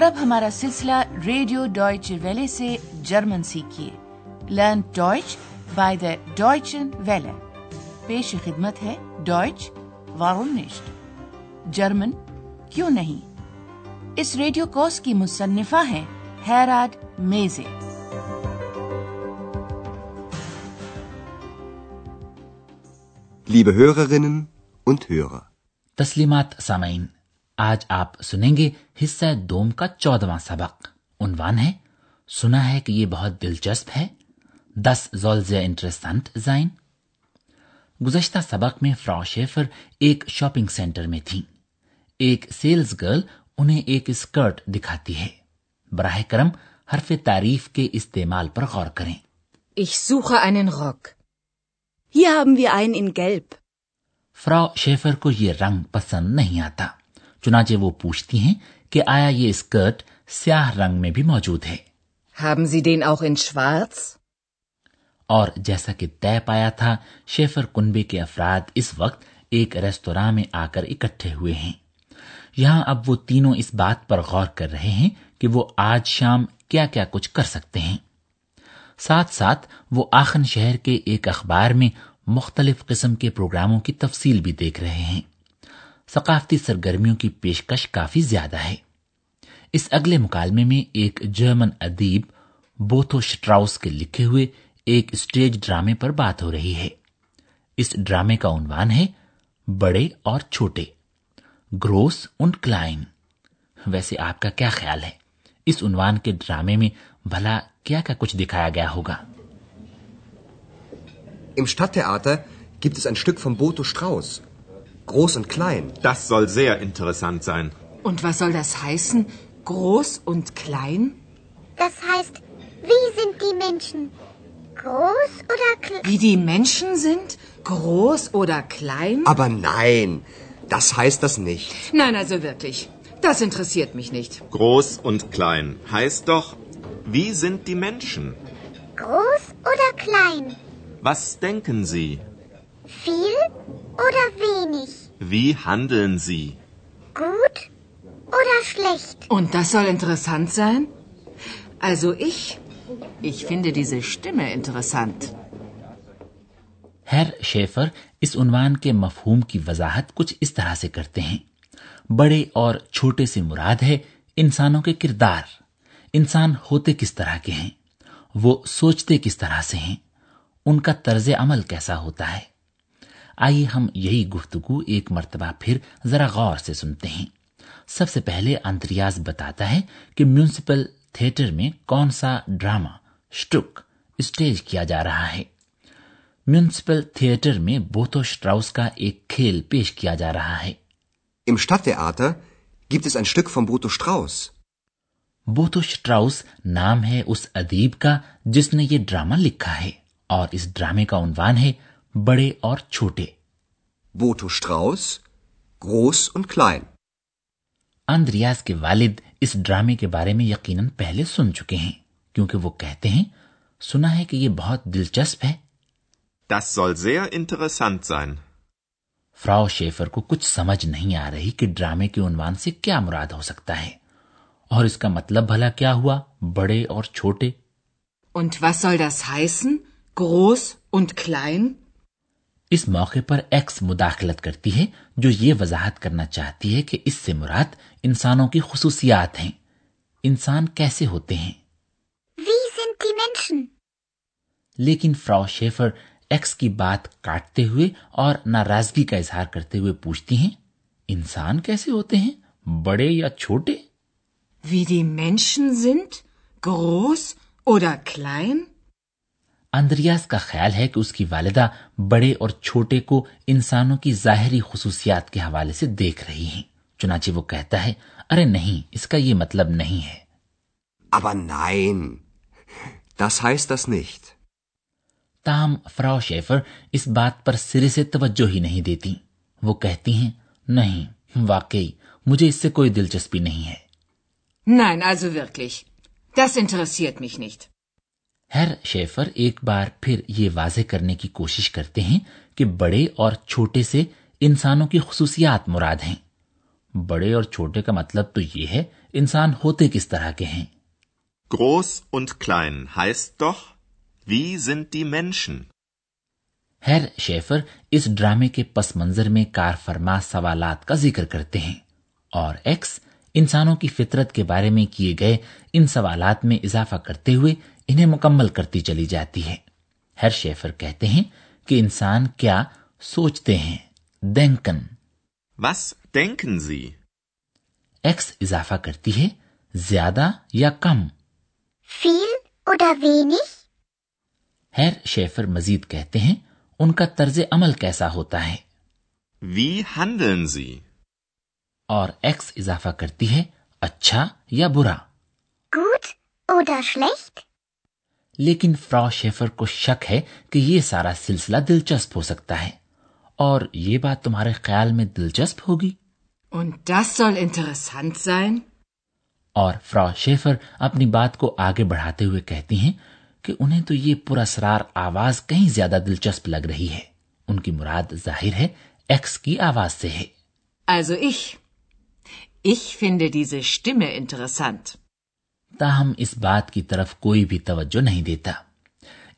اور اب ہمارا سلسلہ ریڈیو ڈوائچ ویلے سے German سیکھیے۔ Learn Deutsch by the Deutschen Welle. پیش خدمت ہے ڈوائچ وارونشٹ جرمن کیوں نہیں؟ اس ریڈیو کورس کی مصنفہ ہیں ہیراڈ میزے۔ تسلیمات سامعین۔ آج آپ سنیں گے حصہ دوم کا چودواں سبق۔ عنوان ہے سنا ہے کہ یہ بہت دلچسپ ہے۔ دس زولزیا انٹرسٹنٹ زائن۔ گزشتہ سبق میں فرا شیفر ایک شاپنگ سینٹر میں تھی ایک سیلز گرل انہیں ایک اسکرٹ دکھاتی ہے۔ براہ کرم حرف تعریف کے استعمال پر غور کریں۔ Ich suche einen Rock. Hier haben wir einen in Gelb. فرا شیفر کو یہ رنگ پسند نہیں آتا۔ چنانچہ وہ پوچھتی ہیں کہ آیا یہ اسکرٹ سیاہ رنگ میں بھی موجود ہے۔ Haben Sie den auch in schwarz? اور جیسا کہ طے پایا تھا شیفر کنبے کے افراد اس وقت ایک ریستوراں میں آ کر اکٹھے ہوئے ہیں۔ یہاں اب وہ تینوں اس بات پر غور کر رہے ہیں کہ وہ آج شام کیا کیا کچھ کر سکتے ہیں۔ ساتھ ساتھ وہ آخن شہر کے ایک اخبار میں مختلف قسم کے پروگراموں کی تفصیل بھی دیکھ رہے ہیں۔ ثقافتی سرگرمیوں کی پیشکش کافی زیادہ ہے۔ اس اگلے مکالمے میں ایک جرمن ادیب بوتھو شٹراؤس کے لکھے ہوئے ایک اسٹیج ڈرامے پر بات ہو رہی ہے۔ اس ڈرامے کا عنوان ہے بڑے اور چھوٹے۔ گروس ان کلائن۔ ویسے آپ کا کیا خیال ہے؟ اس عنوان کے ڈرامے میں بھلا کیا کا کچھ دکھایا گیا ہوگا؟ Im Stadttheater gibt es ein Stück von Boto Strauß, Groß und klein. Das soll sehr interessant sein. Und was soll das heißen? Groß und klein? Das heißt, wie sind die Menschen? Groß oder klein? Wie die Menschen sind? Groß oder klein? Aber nein, das heißt das nicht. Nein, also wirklich. Das interessiert mich nicht. Groß und klein heißt doch, wie sind die Menschen? Groß oder klein? Was denken Sie? Viel oder wenig? Wie handeln Sie? Gut oder schlecht? Und das soll interessant sein? Also ich, ich finde diese Stimme interessant. ہر Schäfer اس عنوان کے مفہوم کی وضاحت کچھ اس طرح سے کرتے ہیں بڑے اور چھوٹے سے مراد ہے انسانوں کے کردار انسان ہوتے کس طرح کے ہیں وہ سوچتے کس طرح سے ہیں ان کا طرز عمل کیسا ہوتا ہے آئیے ہم یہی گفتگو ایک مرتبہ پھر ذرا غور سے سنتے ہیں۔ سب سے پہلے انتریاز بتاتا ہے کہ میونسپل تھیٹر میں کون سا ڈراما اسٹک اسٹیج کیا جا رہا ہے۔ میونسپل تھیٹر میں بوتو شٹراؤس کا ایک کھیل پیش کیا جا رہا ہے۔ Im Stadttheater gibt es ein Stück von Boto Strauss. بوتو شٹراؤس نام ہے اس ادیب کا جس نے یہ ڈراما لکھا ہے اور اس ڈرامے کا عنوان ہے بڑے اور چھوٹے بوٹو شٹراؤس گروس ان کلائن اندریاز کے والد اس ڈرامے کے بارے میں یقیناً پہلے سن چکے ہیں کیونکہ وہ کہتے ہیں سنا ہے کہ یہ بہت دلچسپ ہے Das soll sehr interessant sein. فراو شیفر کو کچھ سمجھ نہیں آ رہی کہ ڈرامے کے عنوان سے کیا مراد ہو سکتا ہے اور اس کا مطلب بھلا کیا ہوا بڑے اور چھوٹے Und was soll das heißen? Groß und klein? اس موقع پر ایکس مداخلت کرتی ہے جو یہ وضاحت کرنا چاہتی ہے کہ اس سے مراد انسانوں کی خصوصیات ہیں۔ انسان کیسے ہوتے ہیں؟ لیکن فرا شیفر ایکس کی بات کاٹتے ہوئے اور ناراضگی کا اظہار کرتے ہوئے پوچھتی ہیں انسان کیسے ہوتے ہیں؟ بڑے یا چھوٹے؟ Wie die Menschen sind, groß oder? Andreas کا خیال ہے کہ اس کی والدہ بڑے اور چھوٹے کو انسانوں کی ظاہری خصوصیات کے حوالے سے دیکھ رہی ہیں چنانچہ وہ کہتا ہے ارے نہیں اس کا یہ مطلب نہیں ہے Aber nein, das heißt das nicht. تام فراو شیفر اس بات پر سرے سے توجہ ہی نہیں دیتی وہ کہتی ہیں نہیں واقعی مجھے اس سے کوئی دلچسپی نہیں ہے nein, also wirklich. Das interessiert mich nicht. ہیر شیفر ایک بار پھر یہ واضح کرنے کی کوشش کرتے ہیں کہ بڑے اور چھوٹے سے انسانوں کی خصوصیات مراد ہیں بڑے اور چھوٹے کا مطلب تو یہ ہے انسان ہوتے کس طرح کے ہیں groß und klein heißt doch, wie sind die Menschen? ہیر شیفر اس ڈرامے کے پس منظر میں کار فرما سوالات کا ذکر کرتے ہیں اور ایکس انسانوں کی فطرت کے بارے میں کیے گئے ان سوالات میں اضافہ کرتے ہوئے انہیں مکمل کرتی چلی جاتی ہے۔ ہر شیفر کہتے ہیں کہ انسان کیا سوچتے ہیں۔ دینکن۔ بس دینکن زی ایکس اضافہ کرتی ہے زیادہ یا کم۔ فیل oder وینی؟ ہر شیفر مزید کہتے ہیں ان کا طرز عمل کیسا ہوتا ہے۔ وی ہنڈن زی اور ایکس اضافہ کرتی ہے اچھا یا برا۔ Gut oder schlecht? لیکن فرا شیفر کو شک ہے کہ یہ سارا سلسلہ دلچسپ ہو سکتا ہے۔ اور یہ بات تمہارے خیال میں دلچسپ ہوگی؟ اور فرا شیفر اپنی بات کو آگے بڑھاتے ہوئے کہتی ہیں کہ انہیں تو یہ پراسرار آواز کہیں زیادہ دلچسپ لگ رہی ہے۔ ان کی مراد ظاہر ہے ایکس کی آواز سے ہے۔ Also ich. Ich finde diese Stimme interessant. تاہم اس بات کی طرف کوئی بھی توجہ نہیں دیتا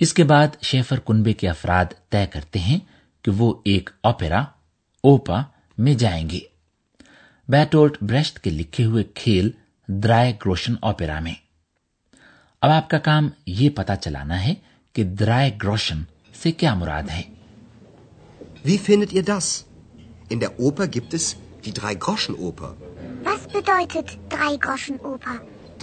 اس کے بعد شیفر کنبے کے افراد طے کرتے ہیں کہ وہ ایک اوپیرا اوپا میں جائیں گے بیٹولٹ بریشٹ کے لکھے ہوئے کھیل درائے گروشن اوپیرا میں اب آپ کا کام یہ پتا چلانا ہے کہ درائے گروشن سے کیا مراد ہے Wie findet ihr das? In der Oper gibt es die Drei-Groschen-Oper. Was bedeutet Drei-Groschen-Oper?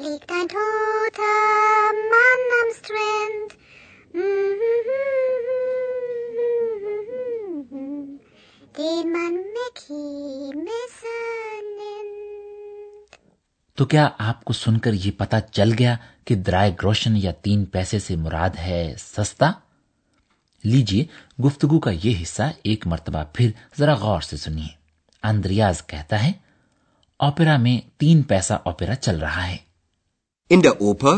liegt ein toter Mann am Strand. Den man Mickey تو کیا آپ کو سن کر یہ پتا چل گیا کہ درائے گروشن یا تین پیسے سے مراد ہے سستا؟ لیجیے گفتگو کا یہ حصہ ایک مرتبہ پھر ذرا غور سے سنیے۔ اندریاز کہتا ہے اوپیرا میں تین پیسہ اوپیرا چل رہا ہے۔ ان دا اوپر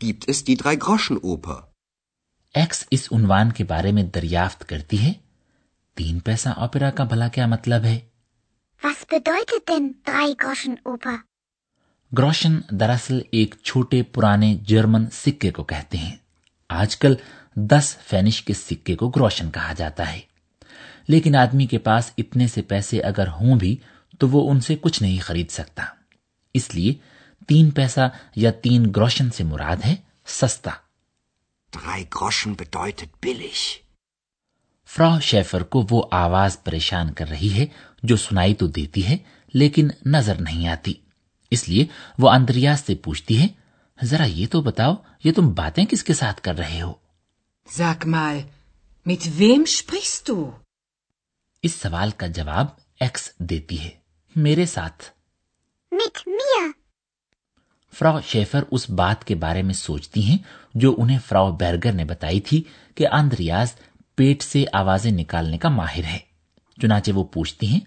گیبت اس کی ڈرائی گروشن اوپر ایکس اس عنوان کے بارے میں دریافت کرتی ہے تین پیسہ اوپیرا کا بھلا کیا مطلب ہے Was bedeutet denn drei Groschen Oper? گروشن دراصل ایک چھوٹے پرانے جرمن سکے کو کہتے ہیں آج کل دس فینش کے سکے کو گروشن کہا جاتا ہے لیکن آدمی کے پاس اتنے سے پیسے اگر ہوں بھی تو وہ ان سے کچھ نہیں خرید سکتا اس لیے تین پیسہ یا تین گروشن سے مراد ہے سستا فرا شیفر کو وہ آواز پریشان کر رہی ہے جو سنائی تو دیتی ہے لیکن نظر نہیں آتی اس لیے وہ اندریاز سے پوچھتی ہے ذرا یہ تو بتاؤ یہ تم باتیں کس کے ساتھ کر رہے ہو Sag mal, mit wem sprichst du? اس سوال کا جواب ایکس دیتی ہے میرے ساتھ Mit mir. فرا شیفر اس بات کے بارے میں سوچتی ہیں جو انہیں فراو بیرگر نے بتائی تھی کہ اندریاز پیٹ سے آوازیں نکالنے کا ماہر ہے چنانچہ وہ پوچھتی ہیں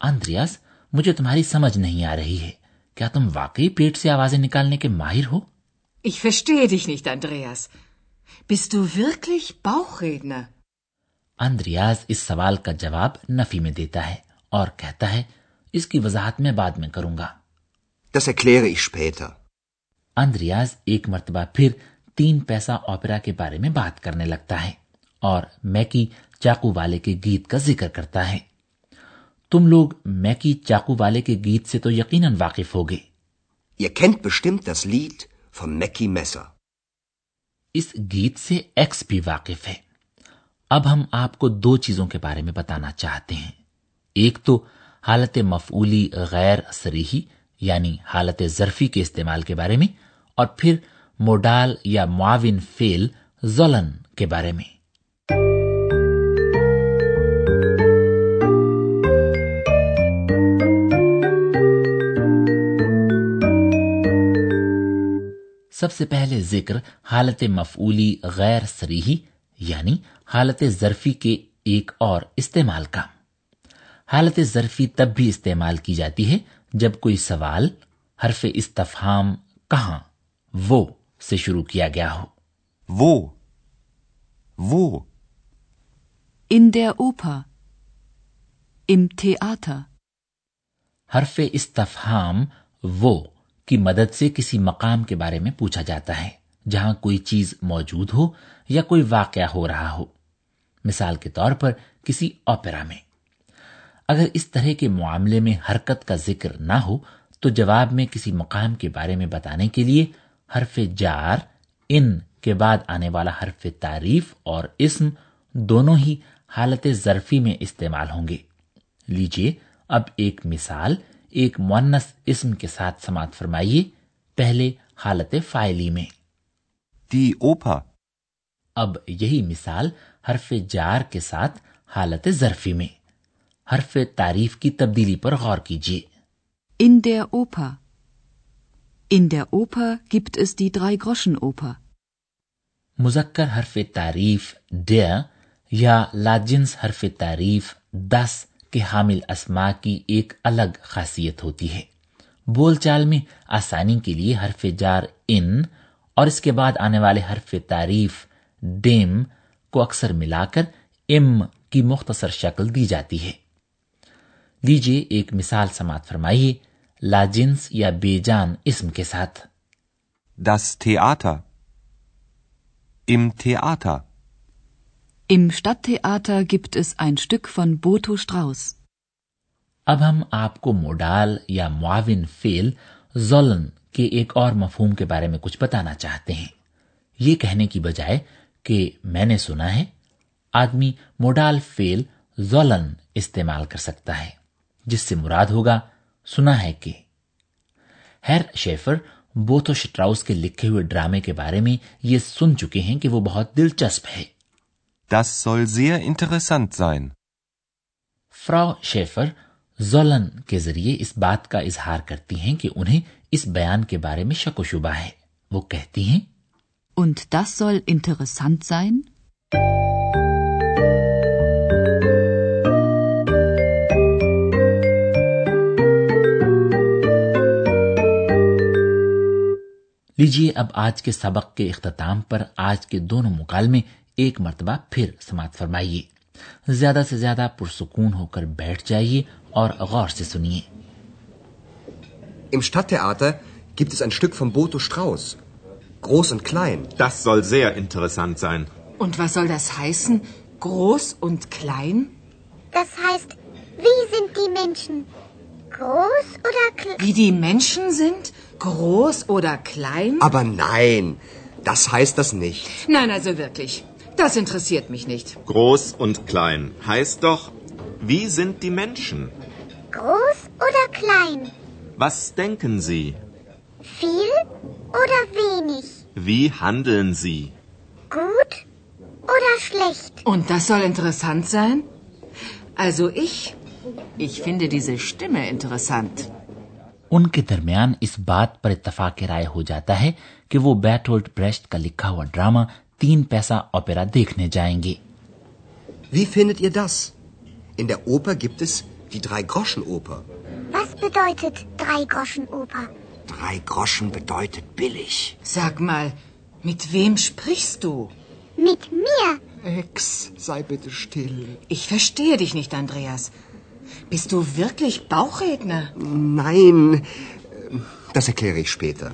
اندریاز مجھے تمہاری سمجھ نہیں آ رہی ہے کیا تم واقعی پیٹ سے آوازیں نکالنے کے ماہر ہو Ich verstehe dich nicht, Andreas. Bist du wirklich Bauchredner? Andreas اس سوال کا جواب نفی میں دیتا ہے اور کہتا ہے اس کی وضاحت میں بعد میں کروں گا Das erkläre ich später. Andreas ایک مرتبہ پھر تین پیسہ آپرا کے بارے میں بات کرنے لگتا ہے اور میکی چاقو والے کے گیت کا ذکر کرتا ہے۔ تم لوگ میکی چاقو والے کے گیت سے تو یقیناً واقف ہوگے۔ اس گیت سے ایکس بھی واقف ہے۔ اب ہم آپ کو دو چیزوں کے بارے میں بتانا چاہتے ہیں۔ ایک تو حالت مفعولی غیر سریحی یعنی حالت ظرفی کے استعمال کے بارے میں اور پھر موڈال یا معاون فیل زولن کے بارے میں۔ سب سے پہلے ذکر حالت مفعولی غیر سریحی یعنی حالت ظرفی کے ایک اور استعمال کا۔ حالت ظرفی تب بھی استعمال کی جاتی ہے جب کوئی سوال، حرف استفہام کہاں وہ سے شروع کیا گیا ہو Wo? Wo? In der Oper. Im Theater. حرف استفہام وہ کی مدد سے کسی مقام کے بارے میں پوچھا جاتا ہے جہاں کوئی چیز موجود ہو یا کوئی واقعہ ہو رہا ہو مثال کے طور پر کسی اوپرا میں اگر اس طرح کے معاملے میں حرکت کا ذکر نہ ہو تو جواب میں کسی مقام کے بارے میں بتانے کے لیے حرف جار ان کے بعد آنے والا حرف تعریف اور اسم دونوں ہی حالت ظرفی میں استعمال ہوں گے۔ لیجیے اب ایک مثال ایک مونس اسم کے ساتھ سماعت فرمائیے پہلے حالت فائلی میں۔ Die Oper. اب یہی مثال حرف جار کے ساتھ حالت ظرفی میں۔ حرف تعریف کی تبدیلی پر غور کیجیے In der Oper. In der Oper gibt es die Drei-Groschen-Oper. مذکر حرف تعریف ڈیر یا لاجنس حرف تعریف دس کے حامل اسما کی ایک الگ خاصیت ہوتی ہے بول چال میں آسانی کے لیے حرف جار ان اور اس کے بعد آنے والے حرف تعریف ڈیم کو اکثر ملا کر ام کی مختصر شکل دی جاتی ہے لیجیے ایک مثال سماعت فرمائیے لاجنس یا بے جان اسم کے ساتھ Das Theater. Im Theater. Im Stadttheater gibt es ein Stück von Boto Strauß. اب ہم آپ کو موڈال یا معاون فیل زولن کے ایک اور مفہوم کے بارے میں کچھ بتانا چاہتے ہیں یہ کہنے کی بجائے کہ میں نے سنا ہے آدمی موڈال فیل زولن استعمال کر سکتا ہے جس سے مراد ہوگا سنا ہے کہ ہیر شیفر بوتھو شٹراؤس کے لکھے ہوئے ڈرامے کے بارے میں یہ سن چکے ہیں کہ وہ بہت دلچسپ ہے Das soll sehr interessant sein. فراو شیفر زولن کے ذریعے اس بات کا اظہار کرتی ہیں کہ انہیں اس بیان کے بارے میں شک و شبہ ہے وہ کہتی ہیں Und das soll interessant sein? لیجیے اب آج کے سبق کے اختتام پر آج کے دونوں مکالمے ایک مرتبہ پھر سماعت فرمائیے زیادہ سے زیادہ پرسکون ہو کر بیٹھ جائیے اور غور سے سنیے Im Stadttheater gibt es ein Stück von Boto Strauß. Groß und klein. Das soll sehr interessant sein. Und was soll das heißen? Groß und klein? Das heißt, wie sind die Menschen? Groß oder klein? Wie die Menschen sind? Groß oder klein? Aber nein, das heißt das nicht. Nein, also wirklich. Das interessiert mich nicht. Groß und klein heißt doch, wie sind die Menschen? Groß oder klein? Was denken Sie? Viel oder wenig? Wie handeln Sie? Gut oder schlecht? Und das soll interessant sein? Also ich, ich finde diese Stimme interessant. ان کے درمیان اس بات پر اتفاق رائے ہو جاتا ہے کہ وہ بیٹولڈ breast کا لکھا ہوا ڈرامہ تین پیسہ اوپیرا دیکھنے جائیں گے Wie findet ihr das? In der Oper gibt es die Drei-Groschen-Oper. Was bedeutet Drei-Groschen-Oper? Drei Groschen bedeutet billig. Sag mal, mit wem sprichst du? Mit mir? Ex, sei bitte still. Ich verstehe dich nicht, Andreas. Bist du wirklich Bauchredner? Nein, ähm, das erkläre ich später.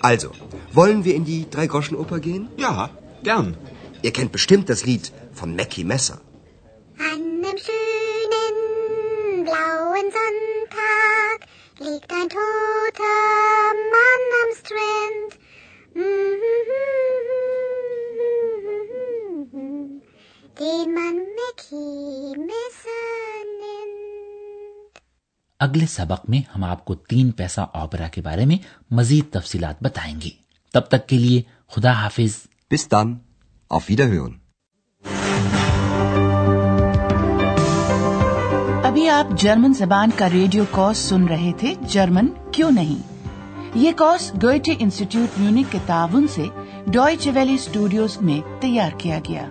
Also, wollen wir in die Drei-Groschen-Oper gehen? Ja, gern. Ihr kennt bestimmt das Lied von Mackie Messer. An einem schönen blauen Sonntag liegt ein toter Mann am Strand. Den man Mackie Messer nennt. اگلے سبق میں ہم آپ کو تین پیسہ اوپرا کے بارے میں مزید تفصیلات بتائیں گے۔ تب تک کے لیے خدا حافظ۔ Bis dann. Auf Wiederhören. ابھی آپ جرمن زبان کا ریڈیو کورس سن رہے تھے۔ جرمن کیوں نہیں؟ یہ کورس گوئٹے انسٹیٹیوٹ میونک کے تعاون سے ڈوائچ ویلی اسٹوڈیوز میں تیار کیا گیا۔